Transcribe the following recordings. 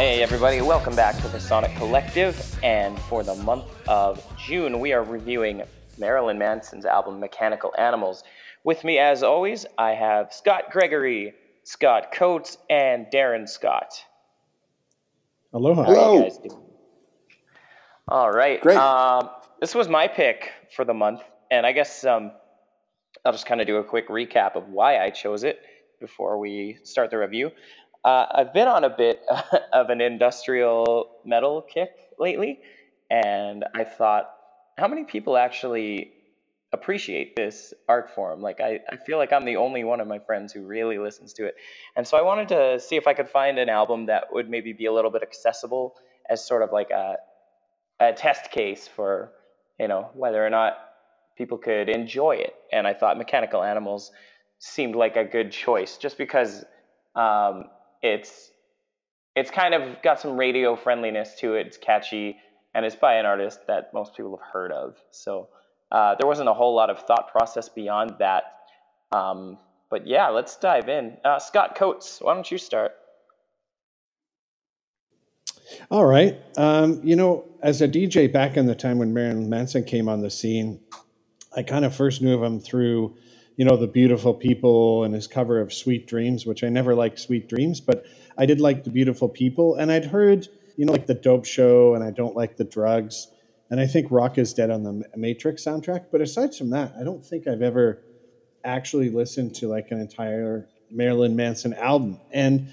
Hey, everybody, welcome back to the Sonic Collective. And for the month of June, we are reviewing Marilyn Manson's album Mechanical Animals. With me, as always, I have Scott Gregory, Scott Coates, and Darren Scott. Aloha. How are you Hello. guys doing? All right. Great. Um, this was my pick for the month, and I guess um, I'll just kind of do a quick recap of why I chose it before we start the review. Uh, I've been on a bit of an industrial metal kick lately, and I thought, how many people actually appreciate this art form? Like, I, I feel like I'm the only one of my friends who really listens to it. And so I wanted to see if I could find an album that would maybe be a little bit accessible as sort of like a, a test case for, you know, whether or not people could enjoy it. And I thought Mechanical Animals seemed like a good choice just because um, it's it's kind of got some radio friendliness to it. It's catchy, and it's by an artist that most people have heard of. So uh, there wasn't a whole lot of thought process beyond that. Um, but yeah, let's dive in. Uh, Scott Coates, why don't you start? All right. Um, you know, as a DJ back in the time when Marilyn Manson came on the scene, I kind of first knew of him through, you know, the beautiful people and his cover of Sweet Dreams, which I never liked Sweet Dreams, but I did like the beautiful people. And I'd heard, you know, like the dope show and I don't like the drugs. And I think Rock is Dead on the Matrix soundtrack. But aside from that, I don't think I've ever actually listened to like an entire Marilyn Manson album. And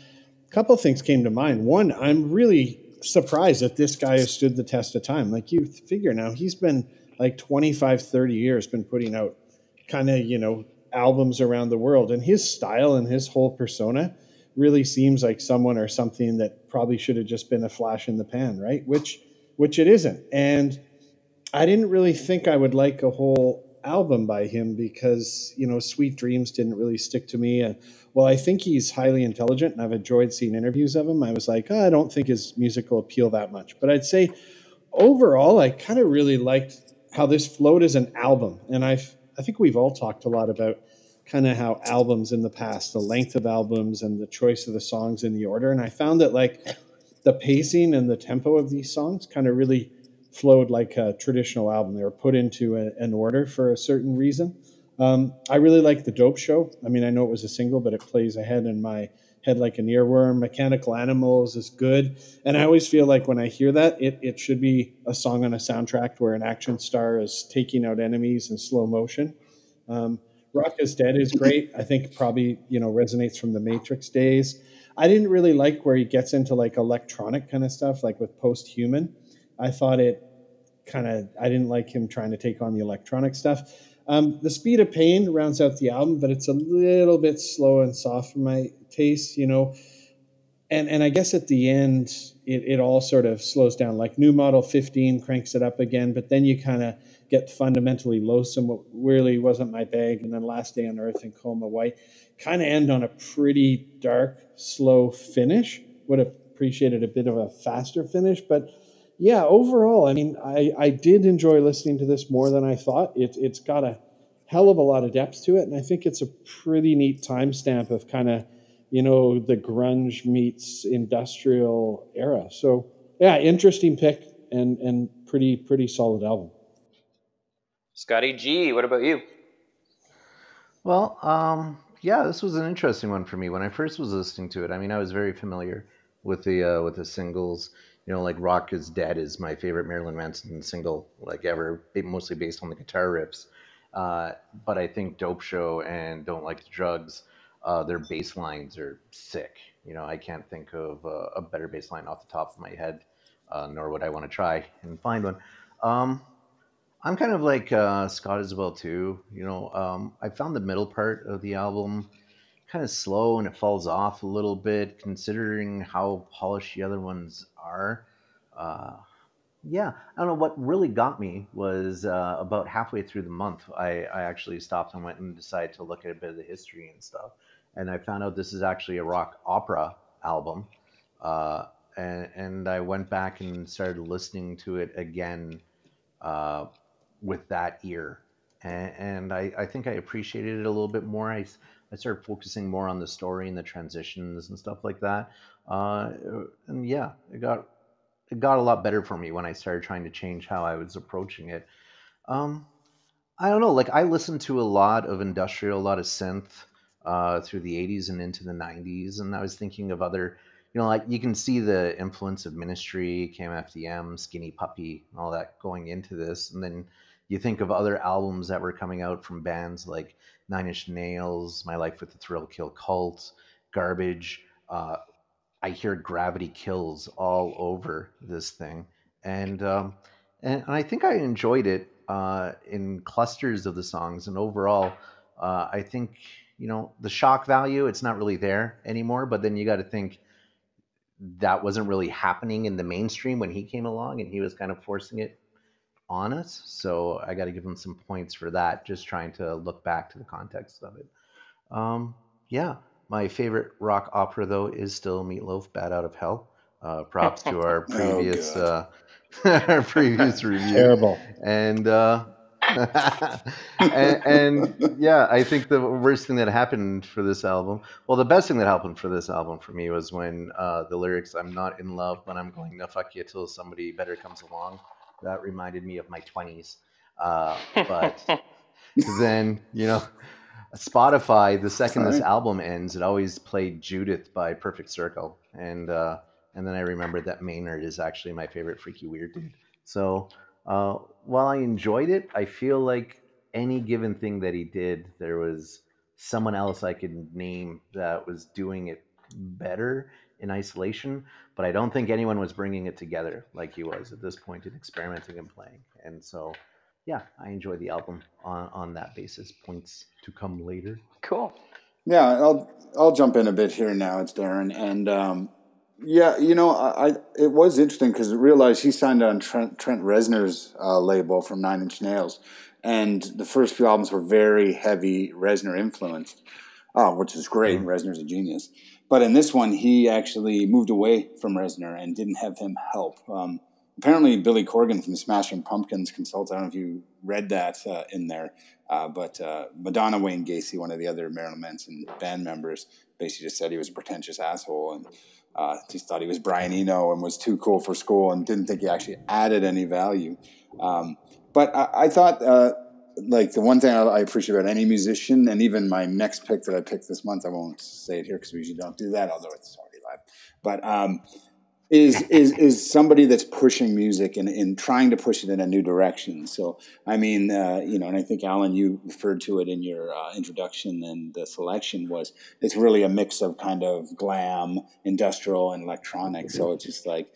a couple things came to mind. One, I'm really surprised that this guy has stood the test of time. Like you figure now, he's been like 25, 30 years, been putting out kind of, you know, albums around the world. And his style and his whole persona really seems like someone or something that probably should have just been a flash in the pan, right? Which which it isn't. And I didn't really think I would like a whole album by him because you know Sweet Dreams didn't really stick to me. Uh, well, I think he's highly intelligent, and I've enjoyed seeing interviews of him. I was like, oh, I don't think his musical appeal that much, but I'd say overall, I kind of really liked how this flowed as an album, and I've I think we've all talked a lot about kind of how albums in the past, the length of albums, and the choice of the songs in the order, and I found that like the pacing and the tempo of these songs kind of really flowed like a traditional album. They were put into a, an order for a certain reason. Um, I really like the Dope Show. I mean, I know it was a single, but it plays ahead in my head like an earworm. Mechanical Animals is good, and I always feel like when I hear that, it it should be a song on a soundtrack where an action star is taking out enemies in slow motion. Um, Rock is Dead is great. I think probably you know resonates from the Matrix days. I didn't really like where he gets into like electronic kind of stuff, like with Post Human. I thought it kind of I didn't like him trying to take on the electronic stuff. Um, the Speed of Pain rounds out the album, but it's a little bit slow and soft for my taste, you know. And and I guess at the end, it, it all sort of slows down. Like New Model 15 cranks it up again, but then you kind of get fundamentally loathsome, what really wasn't my bag, and then Last Day on Earth and Coma White kind of end on a pretty dark, slow finish. Would have appreciated a bit of a faster finish, but yeah, overall, I mean, I, I did enjoy listening to this more than I thought. It, it's got a hell of a lot of depth to it, and I think it's a pretty neat timestamp of kind of, you know, the grunge meets industrial era. So yeah, interesting pick and and pretty pretty solid album. Scotty G, what about you? Well, um, yeah, this was an interesting one for me. When I first was listening to it, I mean, I was very familiar with the uh, with the singles. You know, like "Rock Is Dead" is my favorite Marilyn Manson single, like ever, mostly based on the guitar riffs. Uh, but I think "Dope Show" and "Don't Like the Drugs," uh, their bass lines are sick. You know, I can't think of uh, a better bass line off the top of my head, uh, nor would I want to try and find one. Um, I'm kind of like uh, Scott as well too. You know, um, I found the middle part of the album kind of slow and it falls off a little bit, considering how polished the other ones are. Uh, yeah, I don't know. What really got me was uh, about halfway through the month, I, I actually stopped and went and decided to look at a bit of the history and stuff, and I found out this is actually a rock opera album. Uh, and, and I went back and started listening to it again uh, with that ear. and, and I, I think I appreciated it a little bit more. I, I started focusing more on the story and the transitions and stuff like that. Uh, and yeah, it got it got a lot better for me when I started trying to change how I was approaching it. Um, I don't know. Like I listened to a lot of industrial, a lot of synth uh, through the '80s and into the '90s, and I was thinking of other, you know, like you can see the influence of Ministry, KMFDM, Skinny Puppy, and all that going into this, and then you think of other albums that were coming out from bands like Nine Inch Nails, My Life with the Thrill Kill Cult, Garbage. Uh, I hear Gravity Kills all over this thing, and um, and, and I think I enjoyed it uh, in clusters of the songs, and overall, uh, I think you know the shock value it's not really there anymore. But then you got to think that wasn't really happening in the mainstream when he came along, and he was kind of forcing it on us. So I got to give them some points for that. Just trying to look back to the context of it. Um, yeah, my favorite rock opera though is still Meatloaf, Bat Out of Hell." Uh, props to our Oh, previous God. uh, our previous review, Terrible. and uh, and, and yeah, I think the worst thing that happened for this album, well, the best thing that happened for this album for me was when uh, the lyrics "I'm not in love, but I'm going to fuck you till somebody better comes along." That reminded me of my twenties. Uh, but then you know, Spotify. The second this album ends, it always played Judith by Perfect Circle, and uh, and then I remembered that Maynard is actually my favorite freaky weird dude. So uh, while I enjoyed it, I feel like any given thing that he did, there was someone else I could name that was doing it better in isolation. But I don't think anyone was bringing it together like he was at this point in experimenting and playing. And so, yeah, I enjoy the album on, on that basis. Points to come later. Cool. Yeah, I'll I'll jump in a bit here now. It's Darren, and um, yeah, you know, I, I it was interesting because I realized he signed on Trent Trent Reznor's uh, label from Nine Inch Nails, and the first few albums were very heavy Reznor influenced, uh, which is great. Reznor's a genius, but in this one, he actually moved away from Reznor and didn't have him help. Um, apparently, Billy Corgan from the Smashing Pumpkins consulted. I don't know if you read that uh, in there. Uh, but uh, Madonna Wayne Gacy, one of the other Marilyn Manson band members, basically just said he was a pretentious asshole and uh, just thought he was Brian Eno and was too cool for school and didn't think he actually added any value. Um, but I, I thought, uh, like, the one thing I, I appreciate about any musician, and even my next pick that I picked this month, I won't say it here because we usually don't do that, although it's already live. But um, is is is somebody that's pushing music and, and trying to push it in a new direction. So I mean, uh, you know, and I think Alan, you referred to it in your uh, introduction and the selection was it's really a mix of kind of glam, industrial, and electronic. So it's just like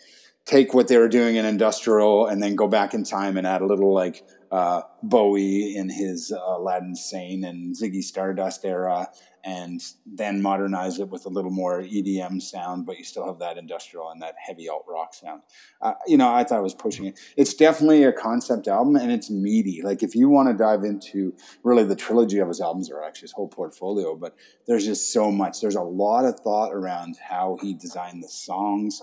take what they were doing in industrial and then go back in time and add a little like uh, Bowie in his uh, Aladdin Sane and Ziggy Stardust era, and then modernize it with a little more EDM sound, but you still have that industrial and that heavy alt rock sound. Uh, you know, I thought it was pushing it. It's definitely a concept album, and it's meaty. Like if you want to dive into really the trilogy of his albums, or actually his whole portfolio, but there's just so much. There's a lot of thought around how he designed the songs.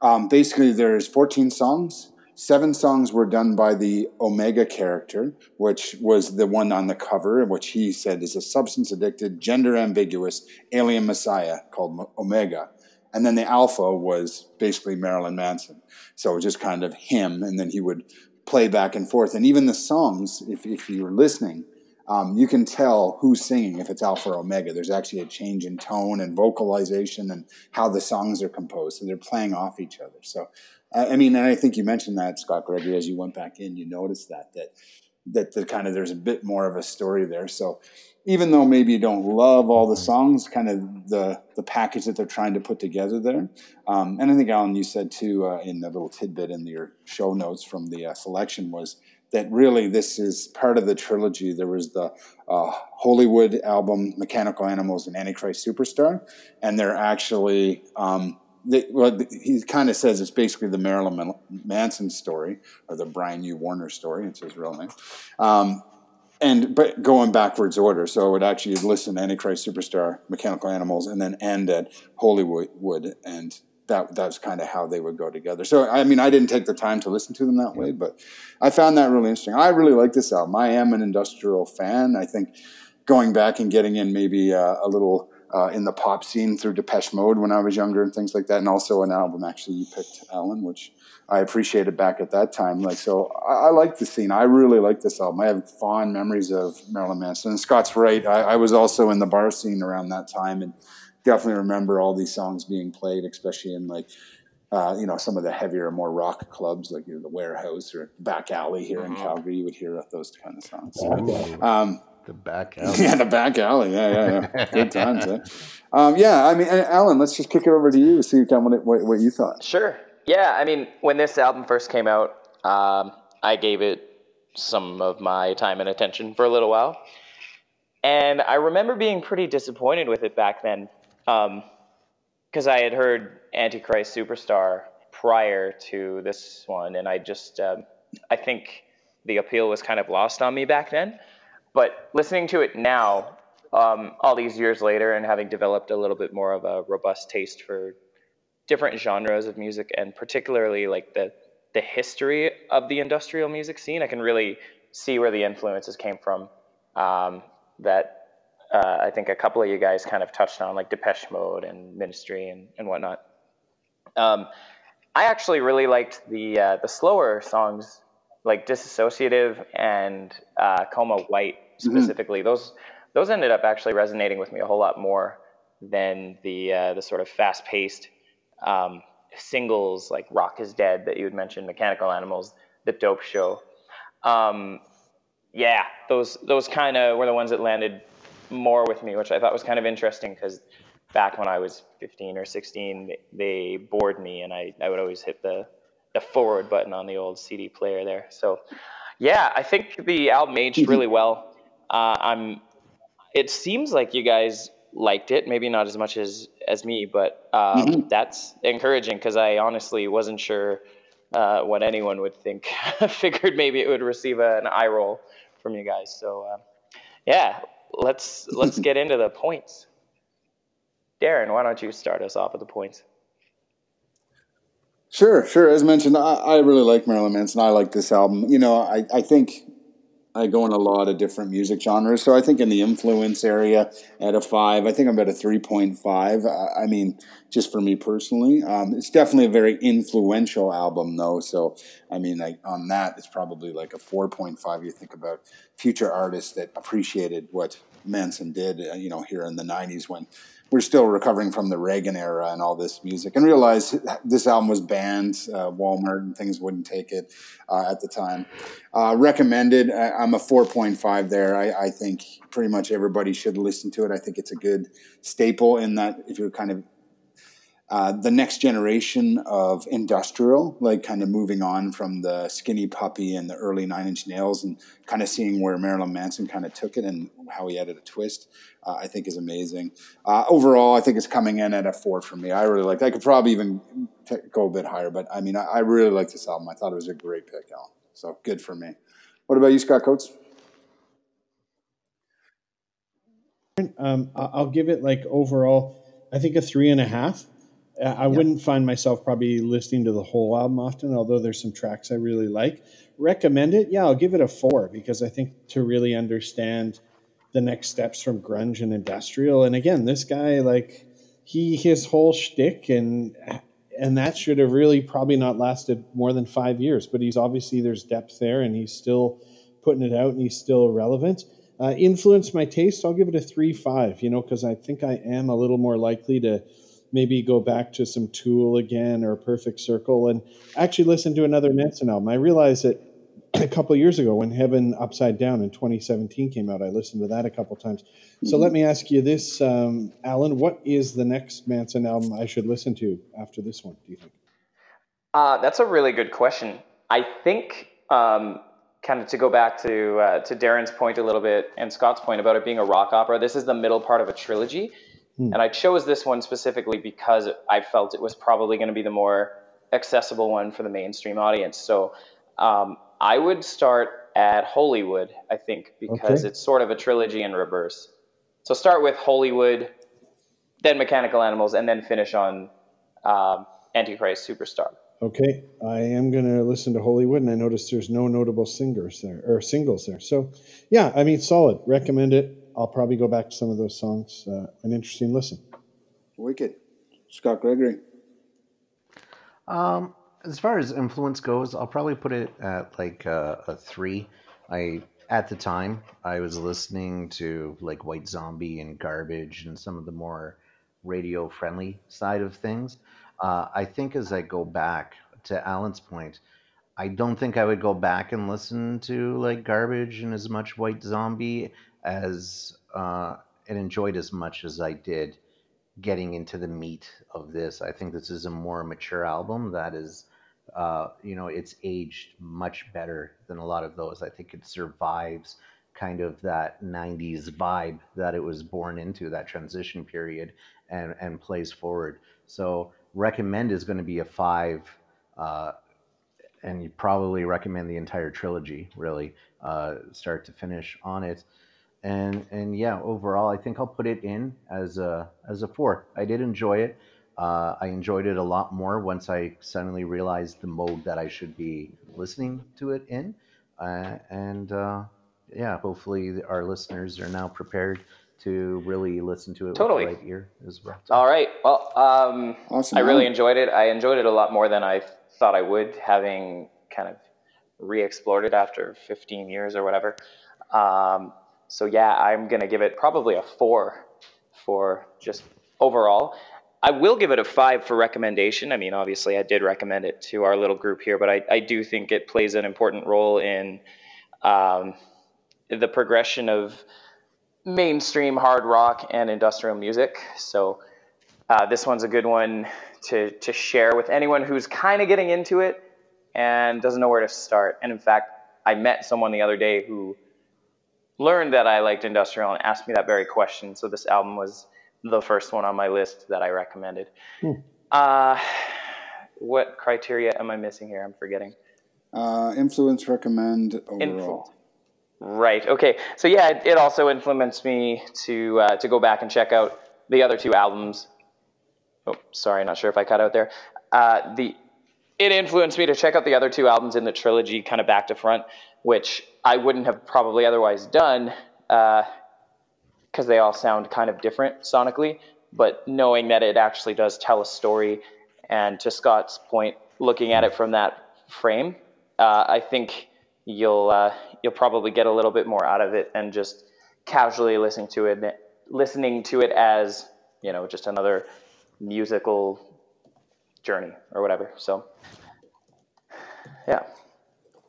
Um, basically, there's 14 songs. Seven songs were done by the Omega character, which was the one on the cover, which he said is a substance addicted, gender ambiguous alien messiah called Omega. And then the Alpha was basically Marilyn Manson. So it was just kind of him, and then he would play back and forth. And even the songs, if, if you were listening, um, you can tell who's singing if it's Alpha or Omega. There's actually a change in tone and vocalization and how the songs are composed. So they're playing off each other. So, I mean, and I think you mentioned that, Scott Gregory, as you went back in, you noticed that, that, that the kind of, there's a bit more of a story there. So even though maybe you don't love all the songs, kind of the, the package that they're trying to put together there. Um, and I think, Alan, you said too, uh, in the little tidbit in your show notes from the uh, selection was, that really this is part of the trilogy. There was the uh, Hollywood album Mechanical Animals and Antichrist Superstar, and they're actually um, they, well, he kind of says it's basically the Marilyn Manson story or the Brian Hugh Warner story. It's his real name. Um, and but going backwards order, so it would actually listen to Antichrist Superstar, Mechanical Animals, and then end at Hollywood and that that's kind of how they would go together. So I mean, I didn't take the time to listen to them that way, but I found that really interesting. I really like this album. I am an industrial fan. I think going back and getting in maybe uh, a little uh, in the pop scene through Depeche Mode when I was younger and things like that, and also an album actually you picked, Alan, which I appreciated back at that time. Like so, I, I like the scene. I really like this album. I have fond memories of Marilyn Manson. And Scott's right. I, I was also in the bar scene around that time, and definitely remember all these songs being played, especially in like uh, you know, some of the heavier, more rock clubs like you know, the Warehouse or Back Alley here mm-hmm. in Calgary, you would hear those kind of songs. So, um, the back alley. Yeah, the back alley. Yeah, yeah, yeah. Good times. Eh? Um, yeah, I mean, Alan, let's just kick it over to you. See what, what, what you thought. Sure. Yeah, I mean, when this album first came out, um, I gave it some of my time and attention for a little while. And I remember being pretty disappointed with it back then. Um, because I had heard Antichrist Superstar prior to this one, and I just um, I think the appeal was kind of lost on me back then. But listening to it now, um, all these years later, and having developed a little bit more of a robust taste for different genres of music, and particularly like the the history of the industrial music scene, I can really see where the influences came from. Um, that uh, I think a couple of you guys kind of touched on, like Depeche Mode and Ministry and, and whatnot. Um, I actually really liked the uh, the slower songs, like Disassociative and uh, Coma White mm-hmm. specifically. Mm-hmm. Those those ended up actually resonating with me a whole lot more than the uh, the sort of fast paced um, singles like Rock is Dead that you had mentioned, Mechanical Animals, The Dope Show. Um, yeah, those those kind of were the ones that landed more with me, which I thought was kind of interesting because back when I was 15 or 16, they bored me, and I, I would always hit the, the forward button on the old CD player there. So, yeah, I think the album aged really well. Uh, I'm. It seems like you guys liked it, maybe not as much as as me, but um, mm-hmm. that's encouraging because I honestly wasn't sure uh, what anyone would think. Figured maybe it would receive a, an eye roll from you guys. So, uh, yeah, let's let's get into the points. Darren, why don't you start us off with the points? Sure, sure. As mentioned, I, I really like Marilyn Manson. I like this album. You know, I, I think I go in a lot of different music genres. So I think in the influence area at a five, I think I'm at a 3.5. I mean, just for me personally, um, it's definitely a very influential album though. So, I mean, like on that, it's probably like a 4.5. You think about future artists that appreciated what Manson did, uh, you know, here in the 90s when we're still recovering from the Reagan era and all this music, and realize this album was banned. Uh, Walmart and things wouldn't take it uh, at the time. Uh, recommended. I, am a 4.5 there. I, I, think pretty much everybody should listen to it. I think it's a good staple in that if you're kind of uh, the next generation of industrial, like kind of moving on from the skinny puppy and the early Nine Inch Nails, and kind of seeing where Marilyn Manson kind of took it and how he added a twist, uh, I think is amazing. Uh, overall, I think it's coming in at a four for me. I really like. I could probably even t- go a bit higher, but I mean, I, I really like this album. I thought it was a great pick, Al. So good for me. What about you, Scott Coates? Um, I'll give it like overall, I think a three and a half. I wouldn't find myself probably listening to the whole album often, although there's some tracks I really like. Recommend it? Yeah, I'll give it a four because I think to really understand the next steps from grunge and industrial. And again, this guy, like, he his whole shtick and and that should have really probably not lasted more than five years. But he's obviously there's depth there, and he's still putting it out, and he's still relevant. Uh, influenced my taste. I'll give it a three five. You know, because I think I am a little more likely to maybe go back to some Tool again or Perfect Circle and actually listen to another Manson album. I realized that a couple years ago when Heaven Upside Down in 2017 came out, I listened to that a couple times. So mm-hmm. let me ask you this, um, Alan, what is the next Manson album I should listen to after this one, do you think? Uh, that's a really good question. I think um, kind of to go back to uh, to Darren's point a little bit and Scott's point about it being a rock opera. This is the middle part of a trilogy, Hmm. And I chose this one specifically because I felt it was probably going to be the more accessible one for the mainstream audience. So um, I would start at Hollywood, I think, because okay. it's sort of a trilogy in reverse. So start with Hollywood, then Mechanical Animals, and then finish on um, Antichrist Superstar. Okay, I am going to listen to Hollywood, and I noticed there's no notable singers there or singles there. So, yeah, I mean, solid. Recommend it. I'll probably go back to some of those songs. Uh, an interesting listen. Wicked. Scott Gregory. Um, as far as influence goes, I'll probably put it at like a, a three. I at the time I was listening to like White Zombie and Garbage and some of the more radio friendly side of things. Uh, I think as I go back to Alan's point, I don't think I would go back and listen to like Garbage and as much White Zombie as uh, and enjoyed as much as I did getting into the meat of this. I think this is a more mature album that is, uh, you know, it's aged much better than a lot of those. I think it survives kind of that 90s vibe that it was born into, that transition period, and, and plays forward. So, recommend is going to be a five. Uh, and you probably recommend the entire trilogy, really, uh, start to finish on it and and yeah, overall, I think I'll put it in as a as a four. I did enjoy it. Uh, I enjoyed it a lot more once I suddenly realized the mode that I should be listening to it in, uh, and uh, yeah, hopefully our listeners are now prepared to really listen to it totally. with the right ear as well. All right. Well, um, awesome. I really enjoyed it. I enjoyed it a lot more than I thought I would, having kind of re-explored it after 15 years or whatever. Um, so yeah, I'm gonna give it probably a four for just overall. I will give it a five for recommendation. I mean, obviously, I did recommend it to our little group here, but I, I do think it plays an important role in um, the progression of mainstream hard rock and industrial music. So uh, this one's a good one to to share with anyone who's kind of getting into it and doesn't know where to start. And in fact, I met someone the other day who learned that I liked industrial and asked me that very question. So this album was the first one on my list that I recommended. Hmm. Uh, what criteria am I missing here? I'm forgetting. Uh, influence, recommend, overall. Influence. Right. Okay. So yeah, it, it also influenced me to uh, to go back and check out the other two albums. Oh, sorry, not sure if I cut out there. Uh, the it influenced me to check out the other two albums in the trilogy, kind of back to front which I wouldn't have probably otherwise done because uh, they all sound kind of different sonically. But knowing that it actually does tell a story, and to Scott's point, looking at it from that frame, uh, I think you'll uh, you'll probably get a little bit more out of it and just casually listening to it, listening to it as you know just another musical journey or whatever. So, yeah.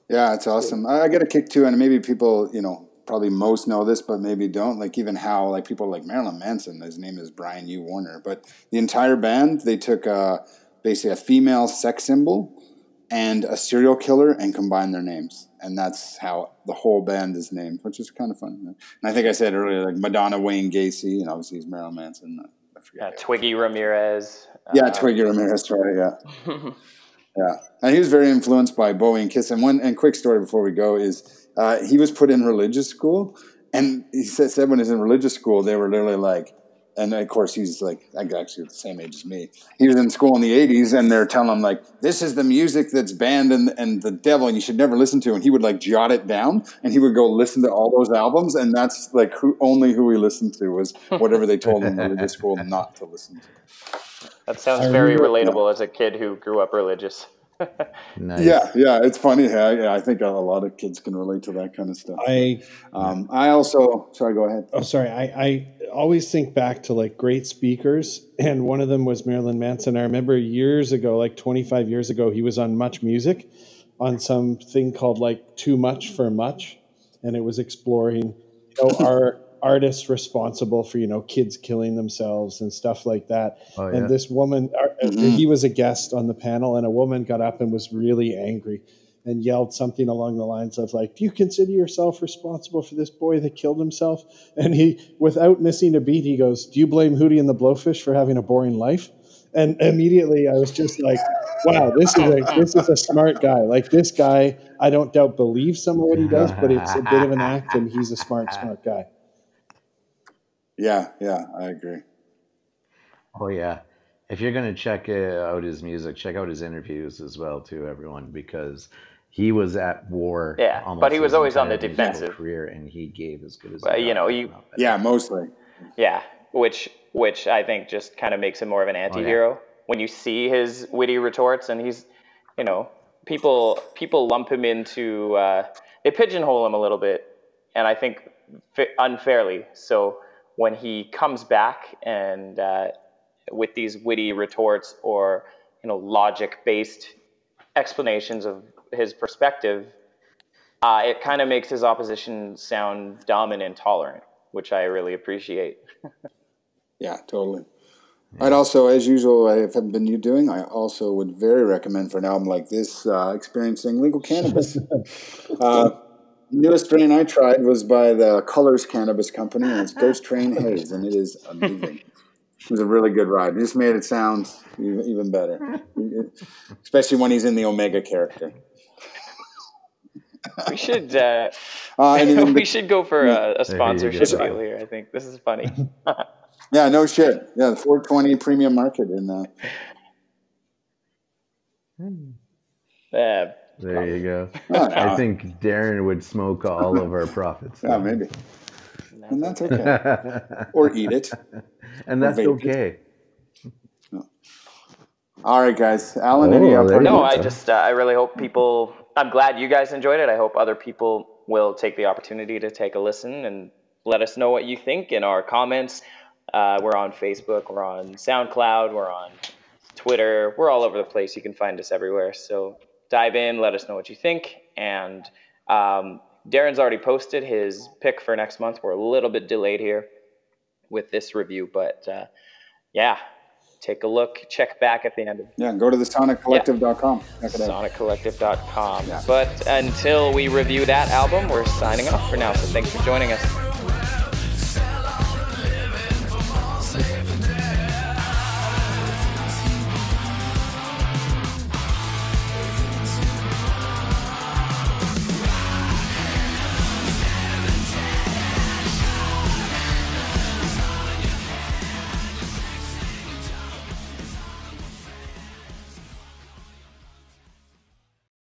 Yeah, it's awesome. I, I get a kick too, and maybe people, you know, probably most know this, but maybe don't. Like even how like people like Marilyn Manson, his name is Brian Hugh Warner, but the entire band they took uh, basically a female sex symbol and a serial killer and combined their names, and that's how the whole band is named, which is kind of fun. And I think I said earlier, like Madonna, Wayne Gacy, and obviously he's Marilyn Manson. I forget. Yeah, Twiggy Ramirez. Yeah, uh, Twiggy Ramirez, right? Yeah. Yeah, and he was very influenced by Bowie and Kiss. And one and quick story before we go is uh, he was put in religious school, and he said, said when he was in religious school, they were literally like, and of course he's like actually the same age as me. He was in school in the '80s, and they're telling him like, "This is the music that's banned and and the devil, and you should never listen to." And he would like jot it down, and he would go listen to all those albums, and that's like who only who he listened to was whatever they told him in religious school not to listen to. That sounds very relatable yeah. as a kid who grew up religious. nice. Yeah, yeah, it's funny. I, I think a lot of kids can relate to that kind of stuff. I, um, I also sorry. Go ahead. Oh, sorry. I, I always think back to like great speakers, and one of them was Marilyn Manson. I remember years ago, like 25 years ago, he was on Much Music, on something called like Too Much for Much, and it was exploring you know, our artists responsible for you know kids killing themselves and stuff like that. Oh, yeah. And this woman, uh, mm-hmm. he was a guest on the panel, and a woman got up and was really angry and yelled something along the lines of like, "Do you consider yourself responsible for this boy that killed himself?" And he, without missing a beat, he goes, "Do you blame Hootie and the Blowfish for having a boring life?" And immediately I was just like, "Wow, this is a this is a smart guy. Like this guy, I don't doubt believes some of what he does, but it's a bit of an act, and he's a smart, smart guy." Yeah, yeah, I agree. Oh yeah, if you're gonna check uh, out his music, check out his interviews as well too, everyone, because he was at war. Yeah, almost but he was always on the defensive. career, and he gave as good as. Well, you know, you- Yeah, mostly. Yeah, which which I think just kind of makes him more of an anti-hero when you see his witty retorts and he's, you know, people people lump him into uh, they pigeonhole him a little bit, and I think fa- unfairly. So when he comes back and uh, with these witty retorts or you know logic-based explanations of his perspective, uh, it kind of makes his opposition sound dumb and intolerant, which I really appreciate. Yeah, totally. I'd also, as usual, if I have been you doing. I also would very recommend for an album like this, uh, experiencing legal cannabis. uh, newest strain I tried was by the Colors Cannabis Company, and it's Ghost Train Haze, and it is amazing. It was a really good ride. It just made it sound even, even better, especially when he's in the Omega character. We should uh, Uh, and even we should go for a, a sponsorship deal here. I think this is funny. yeah, no shit. Yeah, the 420 premium market in uh, Uh, There you go. oh, no. I think Darren would smoke all of our profits. yeah, maybe, and that's okay. Or eat it. and that's vape it. okay. All right, guys. Alan, any Oh, there parting you no. I just uh, I really hope people. I'm glad you guys enjoyed it. I hope other people will take the opportunity to take a listen and let us know what you think in our comments. Uh, we're on Facebook, we're on SoundCloud, we're on Twitter, we're all over the place. You can find us everywhere. So dive in, let us know what you think. And um, Darren's already posted his pick for next month. We're a little bit delayed here with this review, but uh, yeah, take a look. Check back at the end of Yeah, go to the soniccollective.com. Out. soniccollective.com. Yeah. But until we review that album, we're signing off for now. So thanks for joining us.